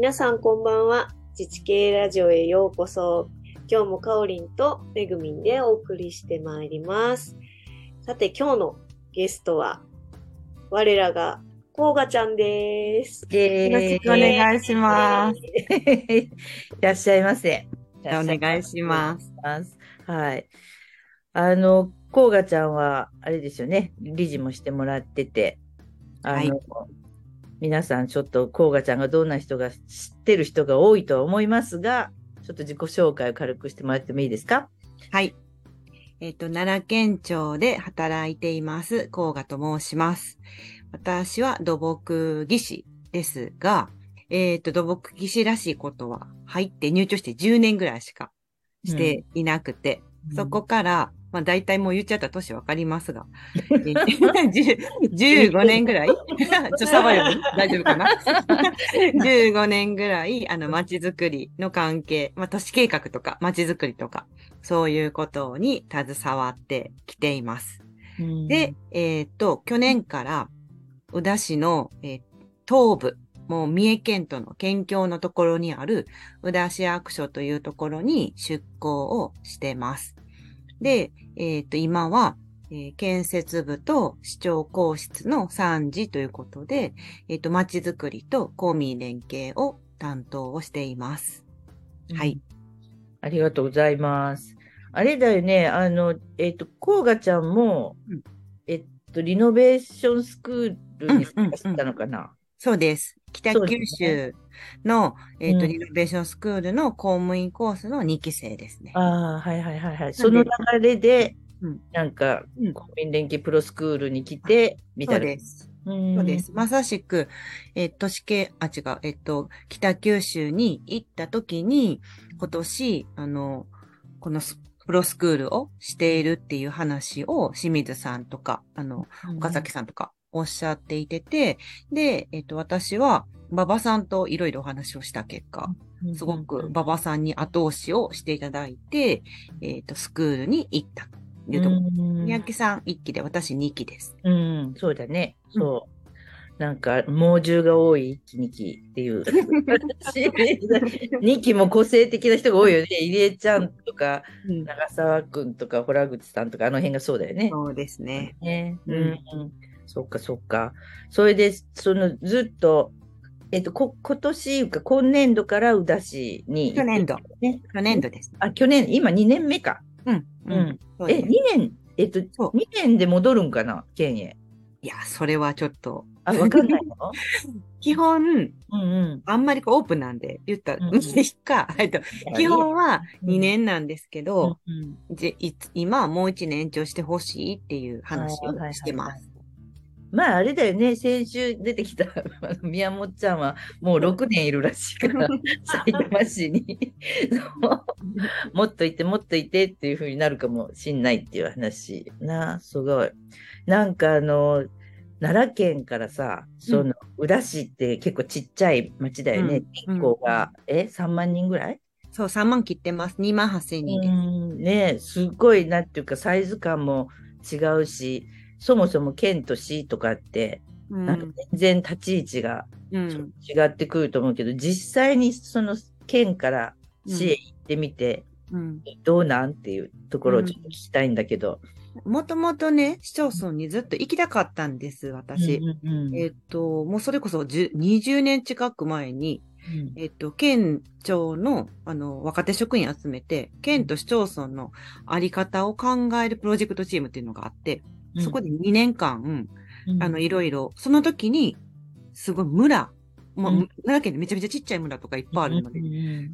皆さんこんばんは。自治系ラジオへようこそ。今日もかおりんとめぐみんでお送りしてまいります。さて今日のゲストは、我らがこうがちゃんです。よろしくお願いします。いらっしゃいませ。お願いします。す。はい。あの、こうがちゃんは、あれですよね、理事もしてもらってて、あの、はい皆さんちょっとこうがちゃんがどんな人が知ってる人が多いとは思いますが、ちょっと自己紹介を軽くしてもらってもいいですか？はい。えっ、と、奈良県庁で働いています、甲賀と申します。私は土木技師ですが、えっ、と、土木技師らしいことは入って入庁して10年ぐらいしかしていなくて、そこから、まあ大体もう言っちゃった年わかりますが、えー 10 15年ぐらい？ちょっとサバ読み大丈夫かな ?15 年ぐらい、あの、街づくりの関係、まあ都市計画とか街づくりとか、そういうことに携わってきています。うんで、えっ、と、去年から、宇田市の、えー東部、もう三重県との県境のところにある宇田市役所というところに出向をしてます。で、えっ、と、今は、えー建設部と市長公室の参事ということで、えっ、と、街づくりと公民連携を担当をしています。はい。ありがとうございます。あれだよね、あの、えっ、と、こうがちゃんも、うんえっと、リノベーションスクールに参加したのかな、そうです。北そう九ですね州の、えっ、と、うんリノベーションスクールの公務員コースの2期生ですね。ああ、はいはいはいはい。その流れで、うんなんか、うん国民連携プロスクールに来て、みたそういな。です。うんそうです。まさしく、えっ、都市系、あ、違う、えっ、と、北九州に行った時に、今年、あの、このスプロスクールをしているっていう話を清水さんとか、あの、岡崎さんとかおっしゃっていてて、で、えっ、と、私は、馬場さんといろいろお話をした結果、うんすごく馬場さんに後押しをしていただいて、えっ、と、スクールに行ったというところ。うん三宅さん1期で私2期です。うん、そうだね。そう。なんか、猛獣が多い1期、2期っていう。2期も個性的な人が多いよね。入江ちゃんとか、長澤くんとか、洞口さんとか、あの辺がそうだよね。そうですね。ね。ううんん。そっかそっか。それで、そのずっと、えっと、こ今年か、今年度から宇田市に。去年度。ね。去年度です。あ、去年、今2年目か。うん。ううんうえ、です2年、えっと、そう2年で戻るんかな、県へ？いや、それはちょっと、あ、わかんないの？基本、うんうん。あんまりこうオープンなんで、言ったら、うんか。えっと、基本は2年なんですけうんど、うん今はもう1年延長してほしいっていう話をしてます。まあ、あれだよね、先週出てきた 宮本ちゃんはもう6年いるらしいから、埼玉市に。そう。もっといて、もっといてっていう風になるかもしんないっていう話な、すごい。なんかあの、奈良県からさ、その、宇田市って結構ちっちゃい町だよね。うん。人口が、え、3万人ぐらい？そう、3万切ってます。2万8000人です。うん。ねすっごいなっていうかサイズ感も違うし、そもそも県と市とかって、うん。なんか全然立ち位置がうん。違ってくると思うけど、実際にその県から市へ行ってみて、うん。どうなんっていうところをちょっと聞きたいんだけど。もともとね、市町村にずっと行きたかったんです、私。うんうんうん。えっと、もうそれこそ10 20年近く前に、えっと、県庁の、あの、若手職員集めて、県と市町村のあり方を考えるプロジェクトチームっていうのがあって、そこで2年間、うん。あの、いろいろ、その時に、すごい村、まあ、うん。奈良県でめちゃめちゃちっちゃい村とかいっぱいあるので、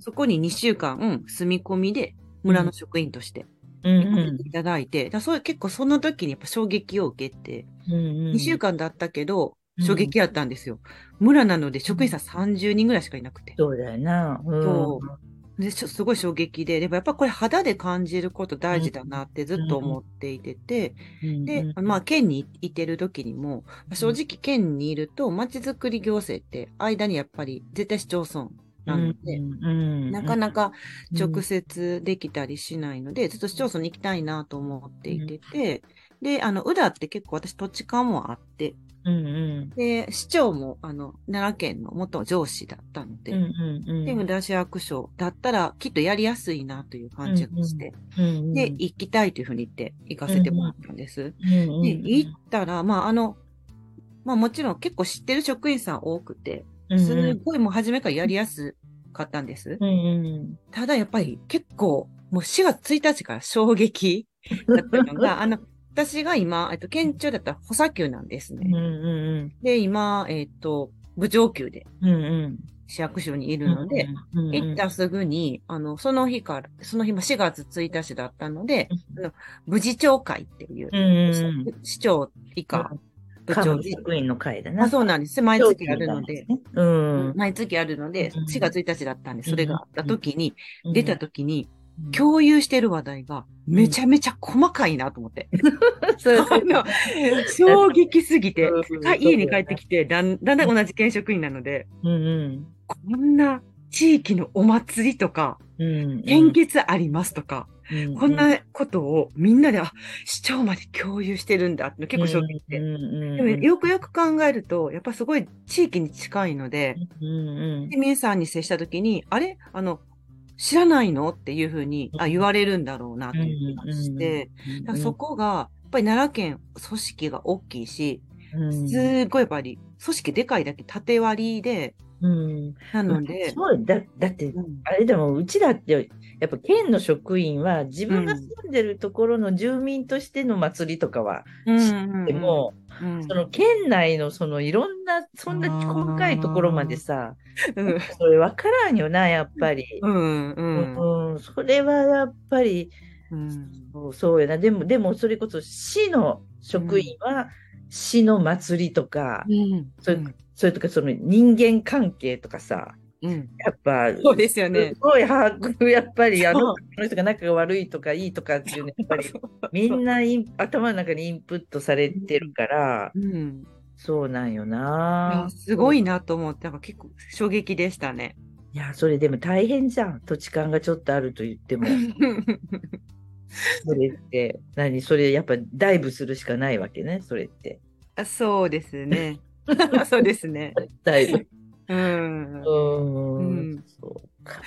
そこに2週間、うん住み込みで、村の職員として、いただいて、だそう結構その時にやっぱ衝撃を受けて、うんうん。2週間だったけど、うん。衝撃やったんですよ。村なので職員さん30人ぐらいしかいなくて。そうだよな。うん。そで、すごい衝撃で、でもやっぱこれ肌で感じること大事だなってずっと思っていてて、うんで、うんまあ、県にいてる時にも、正直県にいると、まちづくり行政って、間にやっぱり絶対市町村なので、うん。なかなかうん。直接できたりしないので、ずっと市町村に行きたいなと思っていてて、で、あの、宇田って結構私土地勘もあって、うんうん。で、市長も、あの、奈良県の元上司だったので、うんうんうん。で、宇田市役所だったらきっとやりやすいなという感じがして、うんうん、で、行きたいというふうに言って行かせてもらったんです。うんうん。うん、で、行ったら、まあ、あの、まあもちろん結構知ってる職員さん多くて、すごいもう初めからやりやすかったんです。うんうん、ただやっぱり結構、もう4月1日から衝撃だったのが、あの、私が今、えっと、県庁だったら補佐級なんですね。うんうんで、今、えっと、部長級でうんうん。市役所にいるので、うんうん、行ったすぐに、あの、その日から、その日も4月1日だったので、あの部次長会っていう、うんうんうん、市長以下、部長職員の会だな。あ、そうなんです。毎月あるので、うん、毎月あるので、4月1日だったんで、それが。あった時に、うん。出た時に、共有してる話題がめちゃめちゃ細かいなと思って。そうあの衝撃すぎて家に帰ってきて、だんだん同じ県職員なので、うんこんな地域のお祭りとか、うん、献血ありますとか、うんこんなことをみんなで、あ、市長まで共有してるんだって結構衝撃で。でもよくよく考えると、やっぱすごい地域に近いので、うんうんで皆さんに接したときに、あれ？あの、知らないの？っていうふうにあ言われるんだろうなっていう気がして、だからそこが、やっぱり奈良県組織が大きいし、うん。すっごいやっぱり組織でかいだけ縦割りで、うん。なので、そうだだってうん。あれでもうちだってやっぱ県の職員は自分が住んでるところの住民としての祭りとかはうん知っても、うん。その県内のそのいろんなそんな細かいところまでさうん。それ分からんよなやっぱり。うんうん。うん、それはやっぱりうん。そうそうやな。でもでもそれこそ市の職員は市の祭りとか、うん。それそれとかその人間関係とかさうんやっぱそうですよねす。ごい把握、やっぱり、あのの人が仲が悪いとかいいとかっていうのやっぱり、みんなイン頭の中にインプットされてるから、うんそうなんよいなや。すごいなと思って、結構衝撃でしたね。いや、それでも大変じゃん。土地勘がちょっとあると言っても、それって、何？それやっぱダイブするしかないわけね、それって。あそうですね。そうですね。ダイブ。うん。そうか。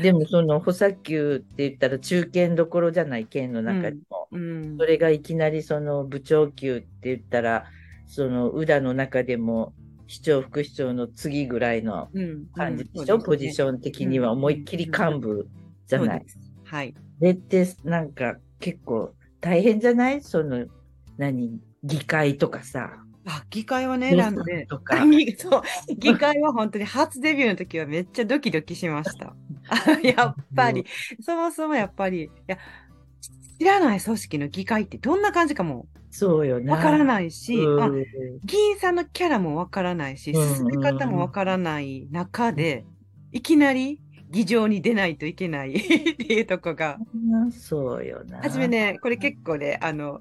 でもその補佐級って言ったら中堅どころじゃない、県の中でも。うんそれがいきなりその部長級って言ったら、その宇田の中でも市長、副市長の次ぐらいのうん感じでしょ、ポジション的には思いっきり幹部じゃない。はい。それってなんか結構大変じゃない？その、何、議会とかさ。あ、議会はね、なんで、とか。議そう議会は本当に初デビューの時はめっちゃドキドキしました。あやっぱり、そもそもやっぱり、いや、知らない組織の議会ってどんな感じかもそうよな。わからいないし、あうん議員さんのキャラもわからないし、うん進め方もわからない中で、いきなり議場に出ないといけないっていうとこが、そうよな。はじめね、これ結構ね、あの、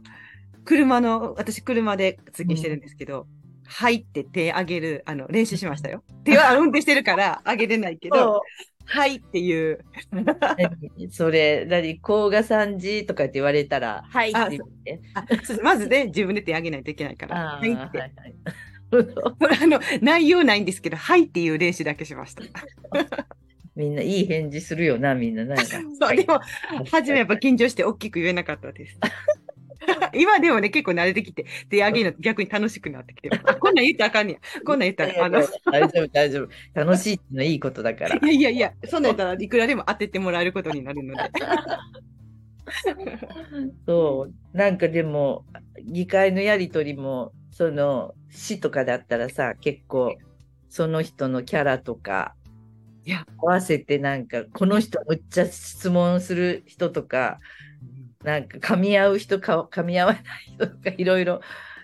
車の、私車で通勤してるんですけど、入って手上げる、あの、練習しましたよ。手は運転してるから上げれないけど、そはいっていう、それ、何、甲賀さんじとかって言われたら、はいって言って。まずね、自分で手上げないといけないから、はいって。はいはいこれあの、内容ないんですけど、はいっていう練習だけしました。みんないい返事するよな、みんな。なんかそう、でも、初めやっぱ緊張して大きく言えなかったです。今でもね、結構慣れてきて、手上げるの逆に楽しくなってきてこんなん言ったらあかんねや。こんなん言ったら、あの、い大丈夫、大丈夫。楽しいっていうのはいいことだから。やいやいや、そんなん言ったらいくらでも当ててもらえることになるので。そう。なんかでも、議会のやりとりも、その、市とかだったらさ、結構、その人のキャラとか、いや合わせてなんか、この人むっちゃ質問する人とか、なんか噛み合う人か、噛み合わない人とか、いろいろ。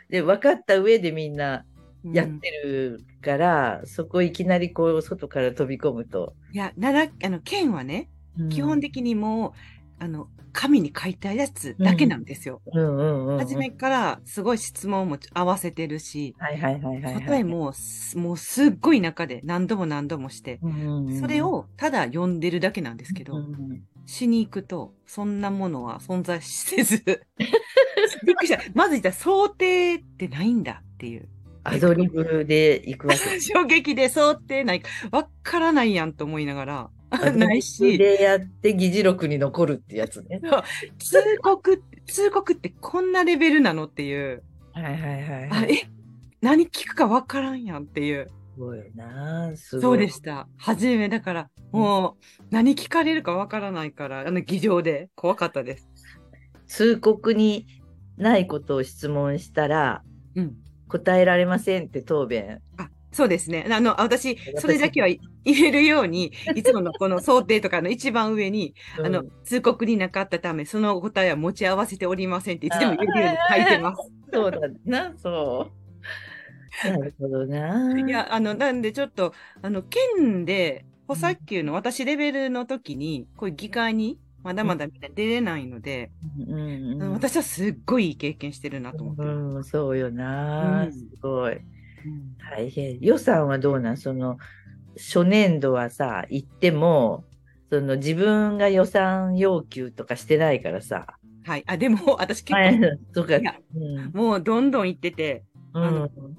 で、分かった上でみんなやってるから、そこいきなりこう、外から飛び込むと。いや、奈良、あの、県はね、基本的にもう、あの、紙に書いたやつだけなんですよ。うんうんうんうん。初めからすごい質問も合わせてるし、はいはいはいはい、はい。答えもす、もうすっごい中で何度も何度もして、うんうんうん、それをただ読んでるだけなんですけど、うんうんしに行くと、そんなものは存在せず、びっくりした。まず言ったら想定ってないんだっていう。アドリブで行くわけ。衝撃で想定ない。わからないやんと思いながら。ないし。でやって議事録に残るってやつね。通告、通告ってこんなレベルなのっていう。はいはいはい、あえ、何聞くかわからんやんっていう。すごいな。そうでした。初めだから、もう、何聞かれるかわからないから、あの、議場で怖かったです。通告にないことを質問したら、うん。答えられませんって答弁。あ、そうですね。あの、あ私、それだけは言えるように、いつものこの想定とかの一番上に、あのうん、通告になかったため、その答えは持ち合わせておりませんっていつでも言えるように書いてます。そうだな、そう。なるほどな。いや、あの、なんでちょっと、あの、県で、補佐級の私レベルの時に、こういう議会に、まだまだみんな出れないので、うんうんうん、私はすっごいいい経験してるなと思って。うん、そうよな、うんすごい。うん大変。予算はどうなん？その、初年度はさ、行っても、その自分が予算要求とかしてないからさ。はい。あ、でも、私結はい構、とか、うん。もうどんどん行ってて、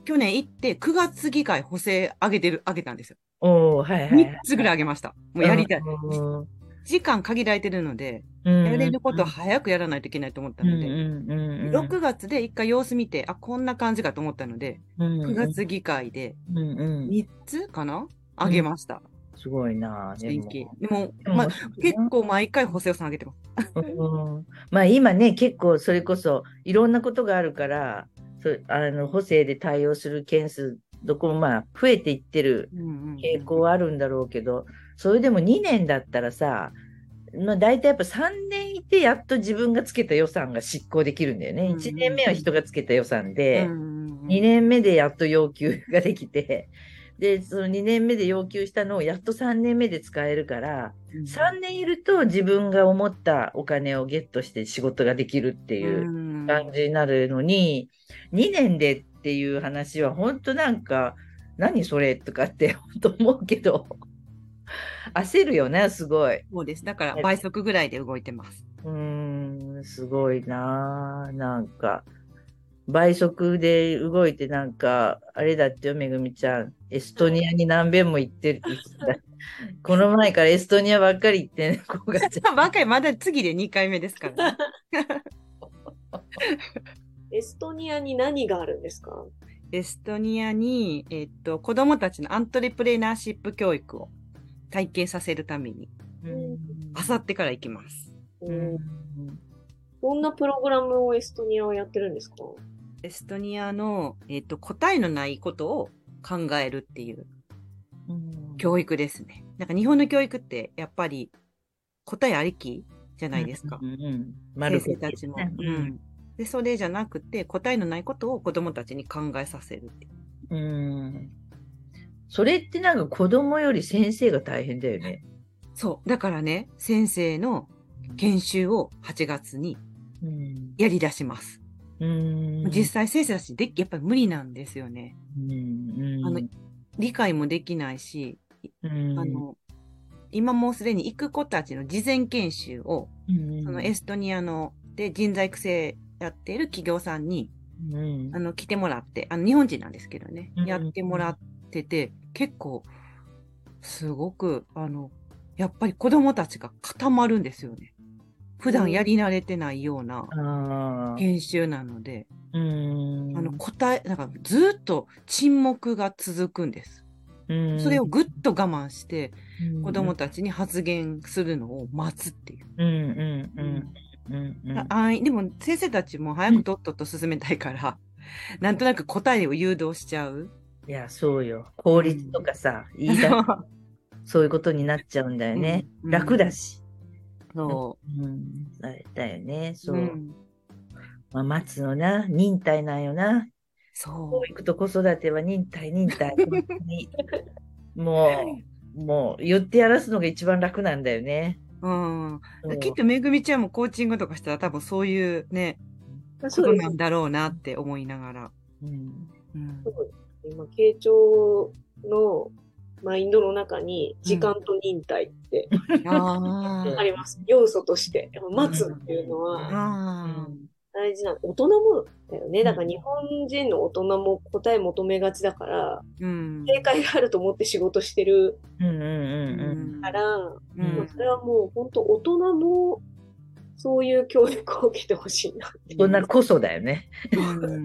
去年行って9月議会補正上げてる、上げたんですよ。おーはいはいはい。3つぐらい上げました。もうやりたい。うん時間限られてるので、うんやれることを早くやらないといけないと思ったので、うんうんうんうん6月で一回様子見て、あ、こんな感じかと思ったので、うんうん9月議会でうんうん3つかな？上げました。すごいなでも。でも、まあ、結構毎回補正予算上げてます。うんまあ今ね結構それこそいろんなことがあるからそあの補正で対応する件数どこもまあ増えていってる傾向はあるんだろうけどそれでも2年だったらさまあ、大体やっぱ3年いてやっと自分がつけた予算が執行できるんだよね。うんうん1年目は人がつけた予算で、うんうんうん。2年目でやっと要求ができて、で、その2年目で要求したのをやっと3年目で使えるから、3年いると自分が思ったお金をゲットして仕事ができるっていううん感じになるのに、2年でっていう話は本当なんか、何それとかって 本当思うけど、焦るよね、すごい。そうです。だから倍速ぐらいで動いてます。うーん、すごいなあなんか、倍速で動いてなんか、あれだってよ、めぐみちゃん。エストニアに何遍も行ってるって言ってた。この前からエストニアばっかり行ってね、ばかりまだ次で2回目ですから、ね。エストニアに何があるんですか？エストニアに、えっと、子供たちのアントレプレナーシップ教育を体験させるために、うんあさってから行きます。うん。どんなプログラムをエストニアはやってるんですか？エストニアの、えっと、答えのないことを考えるっていううん教育ですね。なんか日本の教育ってやっぱり答えありきじゃないですかう。んうん丸先生たちも。ねうん。で、それじゃなくて答えのないことを子供たちに考えさせるっていう。うん。それってなんか子供より先生が大変だよね。そう。だからね、先生の研修を8月にうん。やり出します。うん実際先生たちでやっぱり無理なんですよね。うんあの理解もできないし、うんあの、今もうすでに行く子たちの事前研修を、うんそのエストニアので人材育成やっている企業さんに、うん。あの、来てもらって、あの、日本人なんですけどね、うんやってもらってて、結構、すごく、あの、やっぱり子供たちが固まるんですよね。普段やり慣れてないような研修なので、うん。あの、答え、なんかずっと沈黙が続くんです。うん。それをぐっと我慢して、うん。子供たちに発言するのを待つっていう。うんうんでも先生たちも早くとっとと進めたいから、なんとなく答えを誘導しちゃう。いや、そうよ。法律とかさ、言い出すそういうことになっちゃうんだよね。うん楽だし。そうん、あれだよね。う。そう。んまあ、待つのな、忍耐なんよな。そ教育と子育ては忍耐、忍耐。もう、もう言ってやらすのが一番楽なんだよね。う。うん。きっとめぐみちゃんもコーチングとかしたら多分そういうね、こそうなんだろうなって思いながら。うんうん今、傾聴のマインドの中に、時間と忍耐って ああります。要素として。待つっていうのは、あ。あ大事な、大人もだよね。だから日本人の大人も答え求めがちだから、うん。正解があると思って仕事してるから、それはもう本当大人もそういう教育を受けてほしいなって。うん。大人こそだよね。うん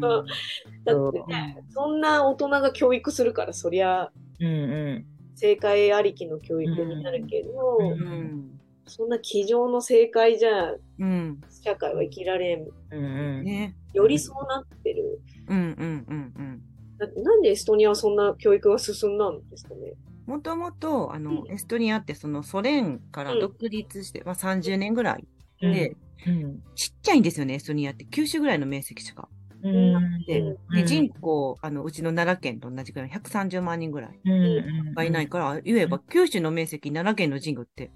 だってね、そんな大人が教育するから、そりゃうんう正解ありきの教育になるけど、うんうん。そんな机上の正解じゃうん。社会は生きられん。ん。うんうん。ね。よりそうなってる。うんうんうんうん。だってなんでエストニアはそんな教育が進んだんですかね？もともと、あのう、エストニアってそのソ連から独立して、まあ30年ぐらいうんで、うんちっちゃいんですよね、エストニアって。九州ぐらいの面積しか。うんで、うんで人口、あの、うちの奈良県と同じぐらい、130万人ぐらいうんうんがいないから、言えば九州の面積、奈良県の人口って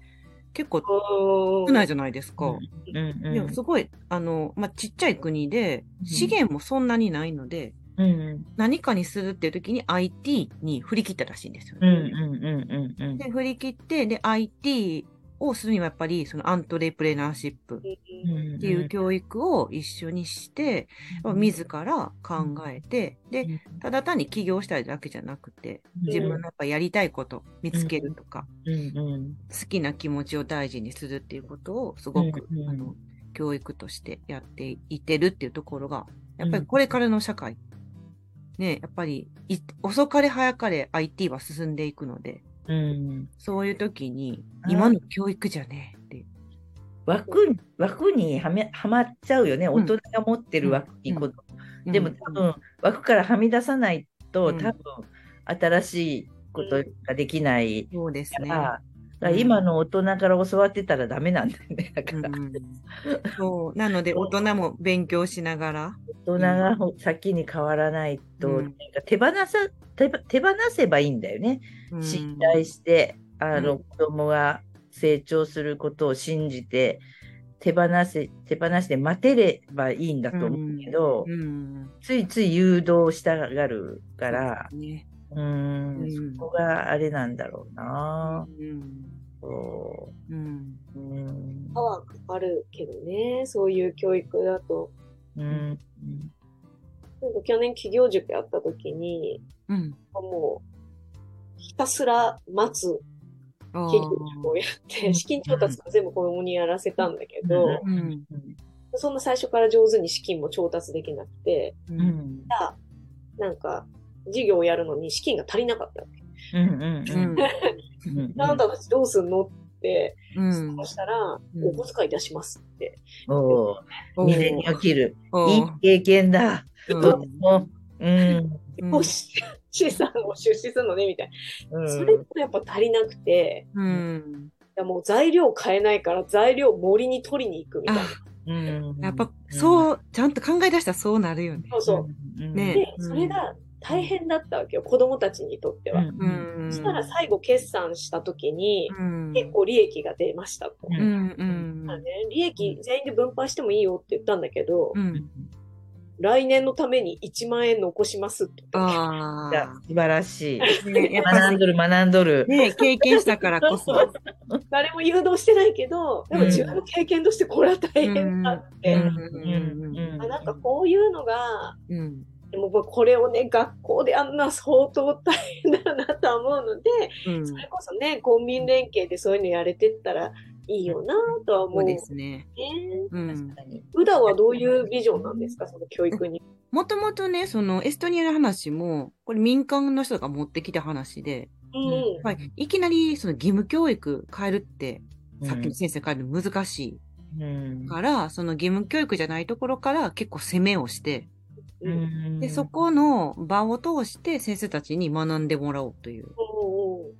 結構少少ないじゃないですか。うんうんでもすごい、あの、まあ、ちっちゃい国で、うん。資源もそんなにないので、うん何かにするっていう時に IT に振り切ったらしいんですようんね。うんうんうん。で、振り切って、で、IT をするにはやっぱり、そのアントレプレナーシップうん。っていう教育を一緒にして、自ら考えて、で、ただ単に起業したいだけじゃなくて、自分のやっぱやりたいこと見つけるとか、好きな気持ちを大事にするっていうことをすごく、あの教育としてやっていってるっていうところが、やっぱりこれからの社会、ね、やっぱりい遅かれ早かれ IT は進んでいくので、うん。そういう時に今の教育じゃねえ。って。枠に枠にはめはまっちゃうよね、ん。大人が持ってる枠にうん。でもうん。多分枠からはみ出さないと、うん。多分新しいことができないそうですね。だ今の大人から教わってたらダメなんだよね。だから、うんそう。なので、大人も勉強しながら。大人が先に変わらないと、うんなんか手放さ手ば手放せばいいんだよね。うん信頼して、あの、うん子供が成長することを信じて、手放せ、手放して待てればいいんだと思うけど、うん。ついつい誘導したがるから、ね。うーん、うんそこがあれなんだろうな。うん。そうん。う。うん。パワーかかるけどね、そういう教育だと。うん。なんか去年企業塾やった時に、うん。もう、ひたすら待つあ企業塾をやって、資金調達も全部子供にやらせたんだけど、うん。そんな最初から上手に資金も調達できなくて、う。うんん。なんか、事業をやるのに資金が足りなかったわけ。うん。うん。うん。うん。あなたたちどうすんの？って、うんそうしたら、うんお小遣い出しますって。おー未然に起きる。おいい経験だ。うんとても。うん。資産を出資するのね、みたいな。うんそれもやっぱ足りなくて、うん。いやもう材料買えないから材料森に取りに行くみたいな。あ、うんやっぱ、そう、ちゃんと考え出したらそうなるよね。そうそう。うん。ねで、うんそれが大変だったわけよ、子供たちにとっては。そしたら最後決算した時に、うん。結構利益が出ましたと。ね、利益全員で分配してもいいよって言ったんだけど、うん。来年のために1万円残しますって言った素晴らしい。あ。ね、やっぱ学んどる学んどる。ね、経験したからこそ。誰も誘導してないけど、でも自分の経験としてこれは大変だって。うんうんあなんかこういうのが、うん。でもこれをね、学校でやんな相当大変だなとは思うので、うん。それこそね、公民連携でそういうのやれてったらいいよなとは思そううね。ですね。うん。確かに。宇田はどういうビジョンなんですか、その教育に。もともとね、そのエストニアの話も、これ民間の人が持ってきた話で、うん。いきなりその義務教育変えるって、さっきの先生変えるの難しうんいから、その義務教育じゃないところから結構攻めをして。で、そこの場を通して先生たちに学んでもらおうという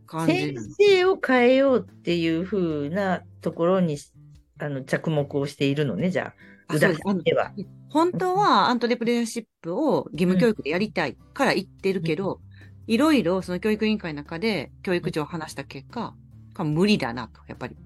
感じ先。生を変えようっていう風なところにあの着目をしているのね、じゃあ。では。本当はアントレプレナーシップを義務教育でやりたいから言ってるけど、いろいろその教育委員会の中で教育長を話した結果、無理だなと、やっぱり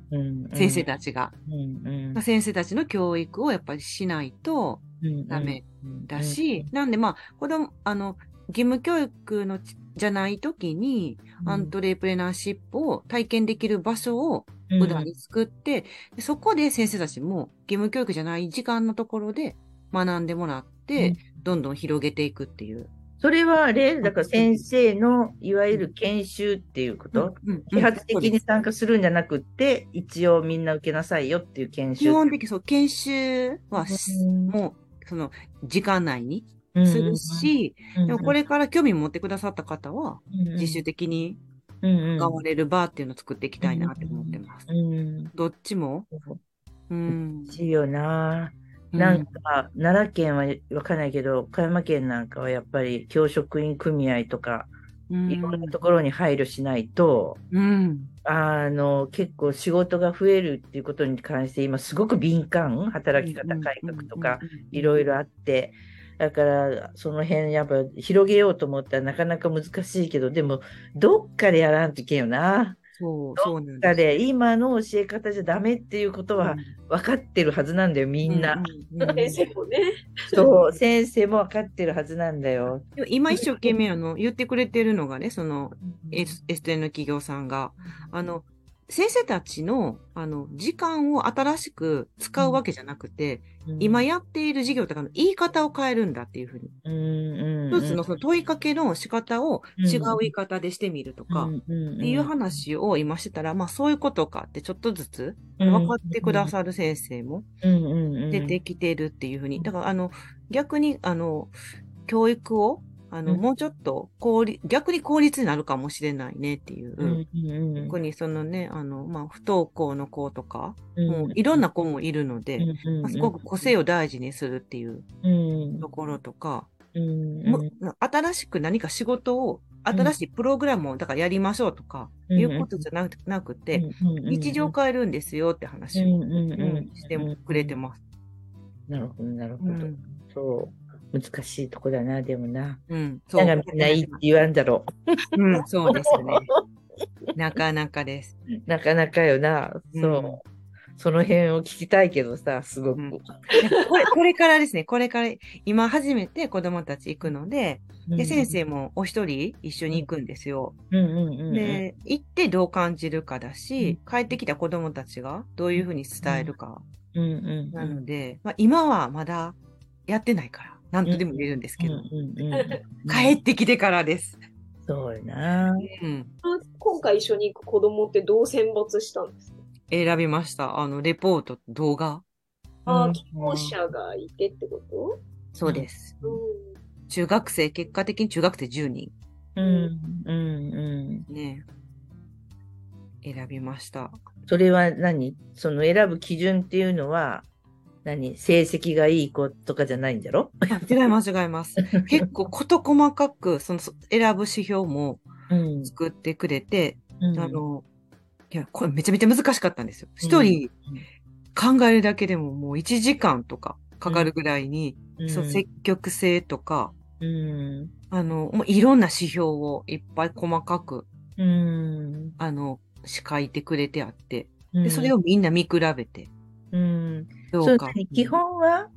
先生たちが。うんうん先生たちの教育をやっぱりしないとダメだし、なんでまあ、子供、あの、義務教育のちじゃない時に、アントレプレナーシップを体験できる場所をうん普段に作って、でそこで先生たちも義務教育じゃない時間のところで学んでもらって、どんどん広げていくっていう。それはあれだから先生のいわゆる研修っていうこと、うん。自発的に参加するんじゃなくって、一応みんな受けなさいよっていう研修。基本的にそう、研修はし、うん。もう、その、時間内にうんするし、うんでもこれから興味持ってくださった方は、うん自主的にうん使われる場っていうのを作っていきたいなって思ってます。うん。どっちも？うん。しいよな。なんか、奈良県はわかんないけど、岡山県なんかはやっぱり教職員組合とか、うん、いろんなところに配慮しないと、うん。あの、結構仕事が増えるっていうことに関して、今すごく敏感、働き方改革とか、いろいろあって、だから、その辺やっぱ広げようと思ったらなかなか難しいけど、でも、どっかでやらんといけんよな。そう、そうなんだで今の教え方じゃダメっていうことは分かってるはずなんだよ、みんな。先生もね。そう、先生も分かってるはずなんだよ。今一生懸命あの言ってくれてるのがね、そのエスエステの企業さんが、あの、先生たちの、あの、時間を新しく使うわけじゃなくて、今やっている授業とかの言い方を変えるんだっていうふうに。うん。うん。うん、一つのその問いかけの仕方を違う言い方でしてみるとか、っっていう話を今してたら、まあそういうことかってちょっとずつ分かってくださる先生も出てきてるっていうふうに。だからあの、逆にあの、教育を、あの、うんもうちょっと効率、逆に効率になるかもしれないねっていう。うんうんうん特にそのね、あの、まあ、不登校の子とか、うんもういろんな子もいるので、うんうんまあすごく個性を大事にするっていううんところとか、うんも新しく何か仕事を、新しいプログラムをだからやりましょうとか、いうことじゃなくなくて、日常変えるんですよって話を、うんうんうんうんしてくれてます。なるほど、なるほど。うん。そう。難しいとこだな、でもな。うん。だからみんないいって言わんだろうん、そうですね。なかなかです。う。なかなかよな。そう。その辺を聞きたいけどさ、すごく。うんこれ、これからですね、これから、今初めて子供たち行くので、で、先生もお一人一緒に行くんですよ。うんうんうんうん。で、行ってどう感じるかだし、帰ってきた子供たちがどういうふうに伝えるかうんうんなので、まあ、今はまだやってないから、なんとでも言えるんですけど、帰ってきてからです。そうよな。うん。今回一緒に行く子供ってどう選抜したんですか？選びました。あの、レポート、動画。ああ、うん希望者がいてってこと？そうです。う中学生、結果的に中学生10人うんうんうん。ね、選びました。それは何？その選ぶ基準っていうのは、何？成績がいい子とかじゃないんじゃろ？違います、違います。結構事細かく、そのそ選ぶ指標もうん。作ってくれて、うん。あの、いや、これめちゃめちゃ難しかったんですよ。一人考えるだけでももう1時間とかかかるぐらいに、うん。そう積極性とか、うん。あの、もういろんな指標をいっぱい細かく、うん。あの、書いてくれてあって、うん。で、それをみんな見比べて、うんそうう何。基本は、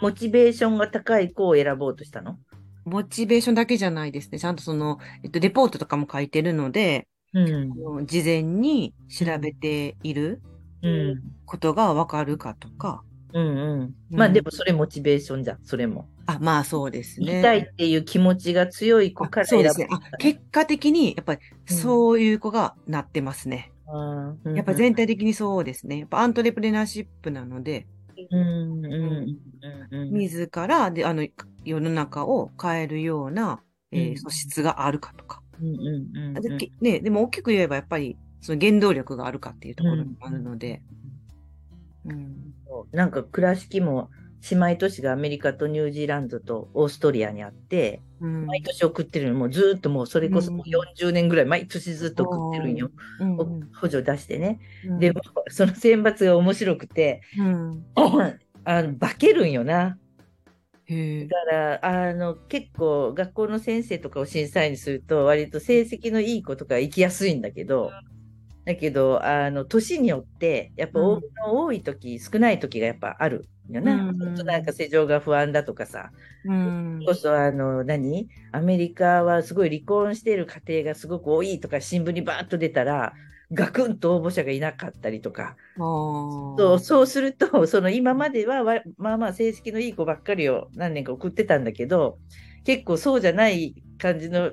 モチベーションが高い子を選ぼうとしたの？モチベーションだけじゃないですね。ちゃんとその、えっと、レポートとかも書いてるので、うん事前に調べているうんことがわかるかとか、うんうんまあでもそれモチベーションじゃん、それも。あ、まあそうですね。行きたいっていう気持ちが強い子からあそうですね。結果的に、やっぱり、そういう子がなってますね。あーやっぱ全体的にそうですね。やっぱアントレプレナーシップなので、うんうんうんうん自らで、あの、世の中を変えるような、えーうん。素質があるかとか。うんうんうんでけね、でも大きく言えばやっぱり、その原動力があるかっていうところもあるので、うん。なんか倉敷も姉妹都市がアメリカとニュージーランドとオーストリアにあって、うん。毎年送ってるのもうずーっともうそれこそもう40年ぐらい毎年ずっと送ってるんよ。うん。お補助出してね。うん。でも、その選抜が面白くて、うん。あの化けるんよな。だから、あの、結構学校の先生とかを審査員にすると、割と成績のいい子とか行きやすいんだけど、だけど、あの、年によって、やっぱうん。多の多い時、少ない時がやっぱあるよな。うんちょっとなんか世情が不安だとかさ。うん。こそ、あの、何？アメリカはすごい離婚している家庭がすごく多いとか新聞にバーッと出たら、ガクンと応募者がいなかったりとか、そそうそうすると、その今まではわまあまあ成績のいい子ばっかりを何年か送ってたんだけど、結構そうじゃない感じの、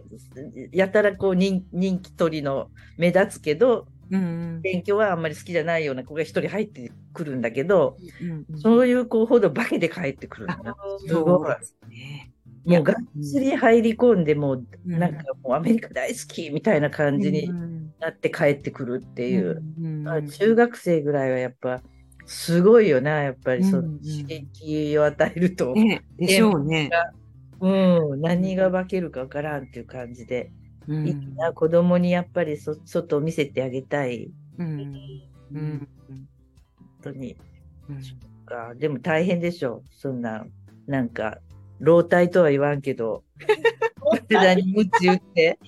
やたらこう人人気取りの目立つけど、うん。勉強はあんまり好きじゃないような子が一人入ってくるんだけど、うんそういう子ほど化けて帰ってくるのよ。すごい。もうがっつり入り込んで、もううんなんかもうアメリカ大好きみたいな感じにうんなって帰ってくるっていう。うんあ中学生ぐらいはやっぱすごいよな、やっぱりそのうんうん刺激を与えると。ね、でしょうね。うん、何が化けるかわからんっていう感じで、うん子供にやっぱりそ外を見せてあげたい。うんう本ん当に。うんかでも大変でしょ。そんな、なんか、老体とは言わんけど、何ムチ打って、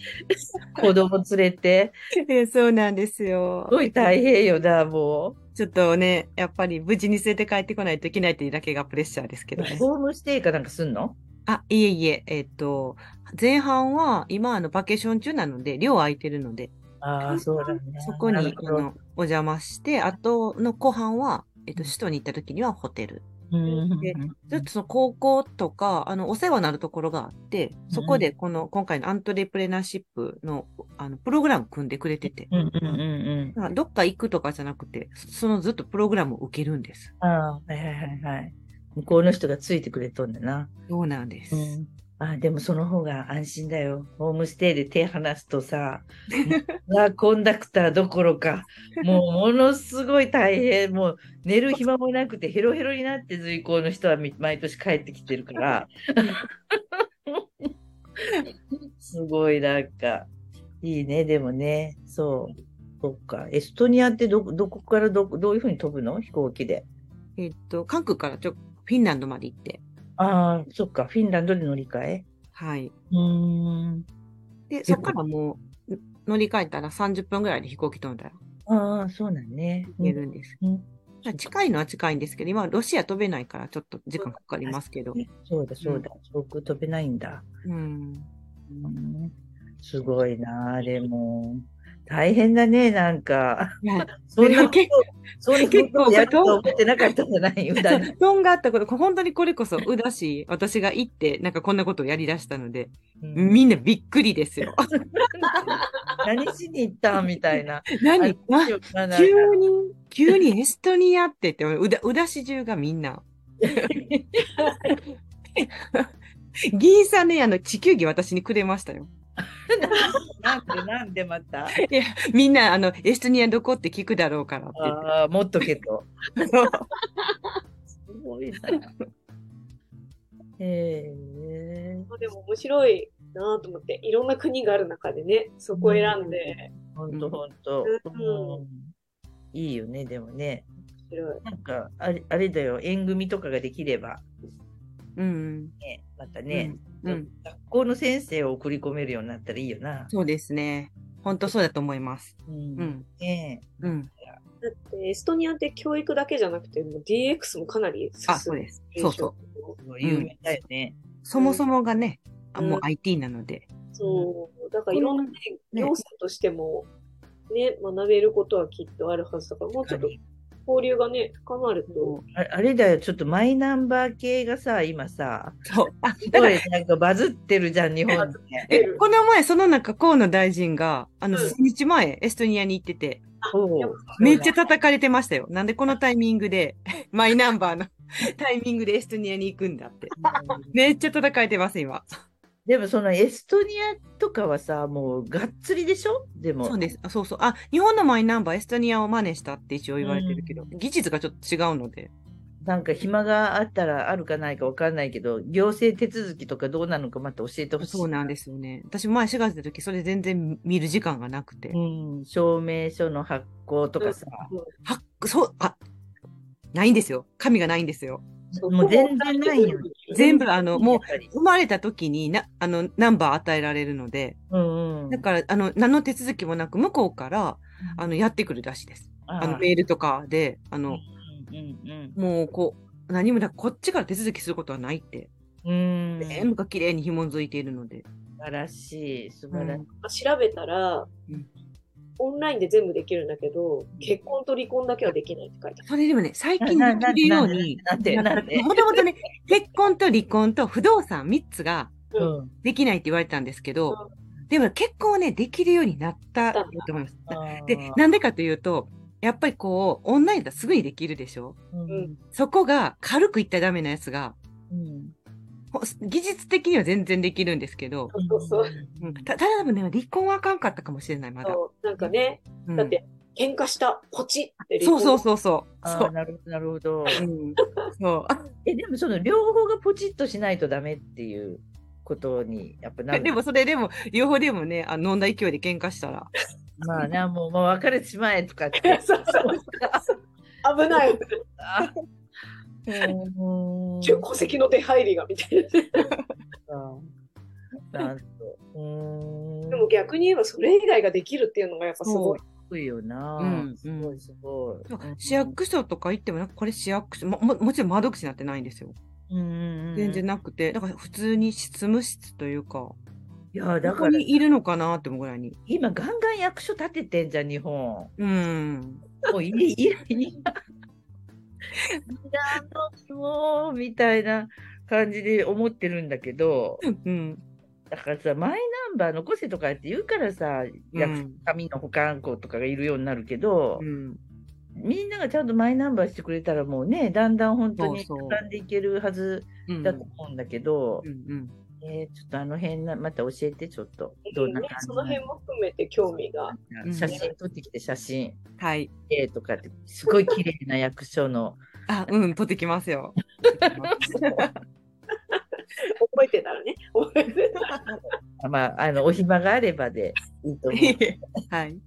子供連れて、え そうなんですよす。ごい大変よな、もちょっとね、やっぱり無事に連れて帰ってこないといけないっていうだけがプレッシャーですけう。どね。ホームステイかなんかすんの？あ、いえいえ、えっと、前半は今あのバケーション中なので、寮空いてるので、ああ、そうだね。そこにあのお邪魔して、あとの後半は、えっと、首都に行った時にはホテル。うんでちょっとその高校とか、あの、お世話になるところがあって、そこでこの、今回のアントレプレナーシップの、あの、プログラム組んでくれてて、うんうんうんうん。だからどっか行くとかじゃなくて、そのずっとプログラムを受けるんです。ああ、はいはいはいはい。向こうの人がついてくれとんだな。そうなんです。うん。あでもその方が安心だよ。ホームステイで手離すとさ、がコンダクターどころか、もうものすごい大変。もう寝る暇もなくてヘロヘロになって随行の人はみ毎年帰ってきてるから。すごいなんか、いいね、でもね。そう。そっか。エストニアってど、どこからど、どういうふうに飛ぶの？飛行機で。えっと、韓国からちょ、フィンランドまで行って、ああ、そっか。フィンランドで乗り換え？はい。うーん。で、そこからもう、乗り換えたら30分ぐらいで飛行機飛んだらああ、そうなんね。行けるんです。うん近いのは近いんですけど、今ロシア飛べないからちょっと時間かかりますけど。そうだ、そうだ。上空飛べないんだ。うん。うんすごいな、でも。大変だね、なんか。そんなこと結、そんなことをやると思ってなかったんじゃない？普段。布団があったこと、本当にこれこそ、うだし、私が行って、なんかこんなことをやり出したので、うんみんなびっくりですよ。何しに行ったんみたいな。何？急に、急にエストニアって言って、うだ、うだし中がみんな。議員さんね、あの、地球儀私にくれましたよ。なんで、なんでまた？いや、みんな、あの、エストニアどこって聞くだろうからって言って。ああ、もっとけと。すごいな。へえ。でも面白いなと思って、いろんな国がある中でね、そこ選んで、ほんとほんと。うんうんいいよね、でもね。面白い。なんか、あれあれだよ、縁組とかができれば、うん。ね、またね、うんうん学校の先生を送り込めるようになったらいいよな。そうですね。本当そうだと思います。うんうん。ねうん。だって、エストニアって教育だけじゃなくて、もう DX もかなり進んであ、そうです。そうそう。有名だよね。そもそもがね、あもううん IT なので。そう。だからいろんなね、ね要素としても、ね、学べることはきっとあるはずだから、もうちょっと交流がね、深まると。ああれだよ、ちょっとマイナンバー系がさ、今さ、そう。あ、すだから、ごいなんかバズってるじゃん、日本で。え、この前、その中、河野大臣が、あの、うん数日前、エストニアに行ってて、めっちゃ叩かれてましたよ。なんでこのタイミングで、マイナンバーのタイミングでエストニアに行くんだって。めっちゃ叩かれてます、今。でもそのエストニアとかはさ、もうがっつりでしょ？でも。そうです。あそうそう。あ、日本のマイナンバー、エストニアを真似したって一応言われてるけど、技術がちょっと違うので。なんか暇があったらあるかないかわかんないけど、行政手続きとかどうなのかまた教えてほしい。そうなんですよね。私、前4月の時、それ全然見る時間がなくて。うん、証明書の発行とかさ、はそう、あ、ないんですよ。紙がないんですよ。もう全然ないよ。全部あのもう生まれた時にな、あの、ナンバー与えられるので、うんうん。だから、あの、何の手続きもなく、向こうから、あの、やってくるらしいです。あの、メールとかで、あの、うんもう、こう、何もだ、こっちから手続きすることはないって、うんうん。うん。全部が綺麗に紐づいているので。素晴らしい、素晴らしい。調べたら、うんオンラインで全部できるんだけど、結婚と離婚だけはできないって書いてある。それでもね、最近なできるように、なんで、なんで。もともとね、結婚と離婚と不動産3つがうん。できないって言われたんですけど、でも結婚はね、できるようになったと思います。で、なんでかというと、やっぱりこう、オンラインだとすぐにできるでしょ？うん。そこが軽くいったらダメなやつが、うん。ほ技術的には全然できるんですけど、そうそううんたただでもね、離婚はあかんかったかもしれない、まだ。そうなんかね、うんだって、喧嘩した、ポチって離婚そうそうそうそう。なるほど、なるほど。うん、そう。あ え、でもその両方がポチッとしないとダメっていうことに、やっぱなる。でもそれでも、両方でもね、あ飲んだ勢いで喧嘩したら。まあね、もう、もう別れてしまえとかって。そうそう危ない。あうん戸籍の出入りがみたいな。なんと。うーん。でも逆に言えばそれ以外ができるっていうのがやっぱすごい。すごいよな。うんすごいすごい。市役所とか行っても、なんかこれ市役所も、ももちろん窓口になってないんですよ。うん。全然なくて、だから普通に執務室というか、いや、だどこから、にいるのかなって思うぐらいに。今、ガンガン役所建ててんじゃん、日本。うん。もういい、もう、みたいな感じで思ってるんだけど、うん。だからさ、マイナンバー残せとかって言うからさ、うん紙の保管庫とかがいるようになるけど、うん。みんながちゃんとマイナンバーしてくれたらもうね、だんだん本当にそうそう掴んでいけるはずうん。だと思うんだけど、うんうん。えーちょっとあの辺な、また教えて、ちょっと。どんなね感じその辺も含めて興味が。うん写真撮ってきて、写真。はい。えーとかって、すごい綺麗な役所の。あ、うん、取ってきますよ。覚えてたらね。覚えてたら。まあ、あの、お暇があればでいいと思う。はい。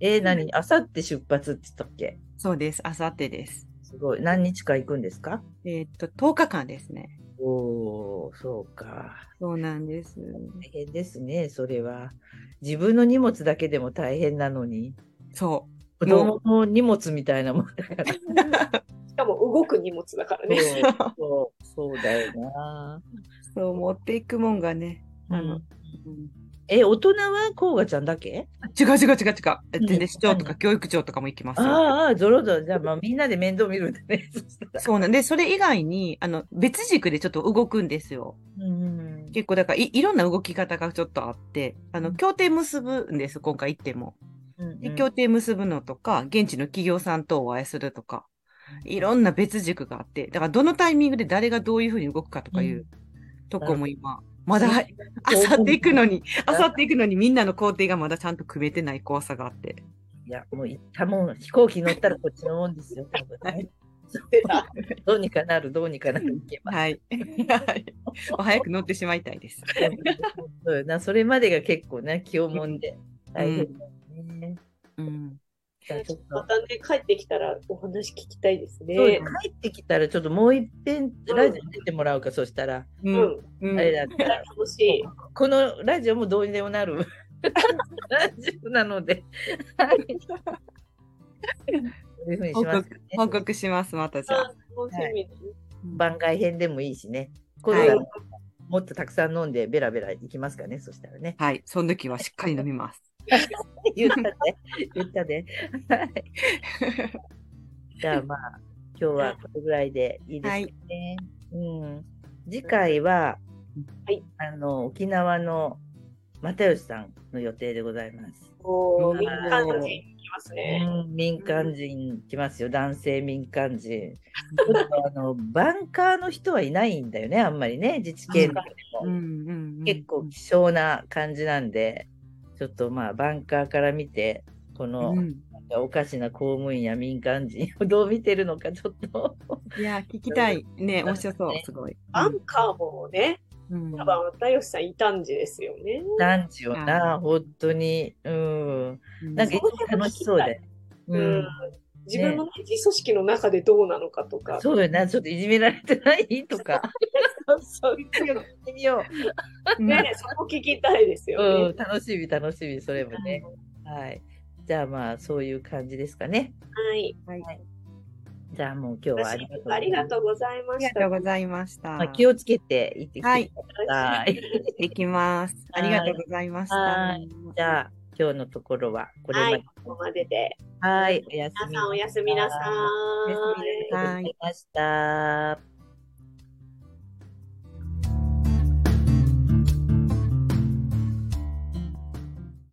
えー、何？あさって出発って言ったっけ？そうです。あさってです。すごい。何日か行くんですか？えーっと、10日間ですね。おー、そうか。そうなんです。大変ですね、それは。自分の荷物だけでも大変なのに。そ子供の荷物みたいなもんだから。しかも動く荷物だからね。そうそうだよな。う。そう、持っていくもんがね。あの、うんえ、大人はこうがちゃんだけ？違う違う違う違う。全然うん市長とか教育長とかも行きますよ。ああ、ゾロゾロ。じゃあ、まあ、みんなで面倒見るんだね。そうなんで、それ以外に、あの、別軸でちょっと動くんですよ。うん。結構、だからい、いろんな動き方がちょっとあって、あの、うん協定結ぶんです、今回行っても。うんで、協定結ぶのとか、現地の企業さんとお会いするとか、いろんな別軸があって、だから、どのタイミングで誰がどういうふうに動くかとかいううとこも今、まだ、あさっていくのに、あさっていくのにみんなの工程がまだちゃんと組めてない怖さがあって。いや、もう行ったもん、飛行機乗ったらこっちのもんですよ、多分ね。出 たどうにかなる、どうにかなる、行けば。はい。はい。お早く乗ってしまいたいです。そうよな、それまでが結構ね、気をもんで大変だよね。うん。じゃあちょっと、またね、帰ってきたらお話聞きたいですね。そう帰ってきたらちょっともう一遍ラジオ出てもらうか、そしたら、う。うんん。うんあれだったら、楽しい。このラジオもどうにでもなる ラジオなので、はい。そういうふうにし報ますかね。報告します、またじゃあ。楽しみです。番外編でもいいしね。こはいれはもっとたくさん飲んでベラベラいきますかね、そしたらね。はい。その時はしっかり飲みます。言ったね。言ったね。はい。じゃあまあ、今日はこれぐらいでいいですかね。うん。次回は、はいあの、沖縄の又吉さんの予定でございます。お民間人来ますね。うん、民間人来ますよ、男性民間人。あの、バンカーの人はいないんだよね、あんまりね、自治権でも。結構希少な感じなんで、ちょっとまあ、バンカーから見て、この、うんおかしな公務員や民間人を どう見てるのか、ちょっと。いや、聞きたい。ね、面白そう、すごい。アンカーもね、うん多分、又吉さん異端児ですよね。男児よあな、本当に。うん。うんなんか、楽しそうで。ううんん。自分のね自組織の中でどうなのかとか。そうよな、ちょっといじめられてない？とか。そうそうやってみよう。ね、そこ聞きたいですよね。うん、楽しみ、楽しみ、それもね。はい。じゃあまあ、そういう感じですかね。はい。じゃあもう今日はありがとうございます。ありがとうございまありがした。とうございました。まあ、気をつけて行ってきてください。できます。ありがとうございました。はいじゃあ、今日のところはこれまではい、。ここまでで。はい、おやすみ皆さんおやすみなさおやすみなさいありがとうございました。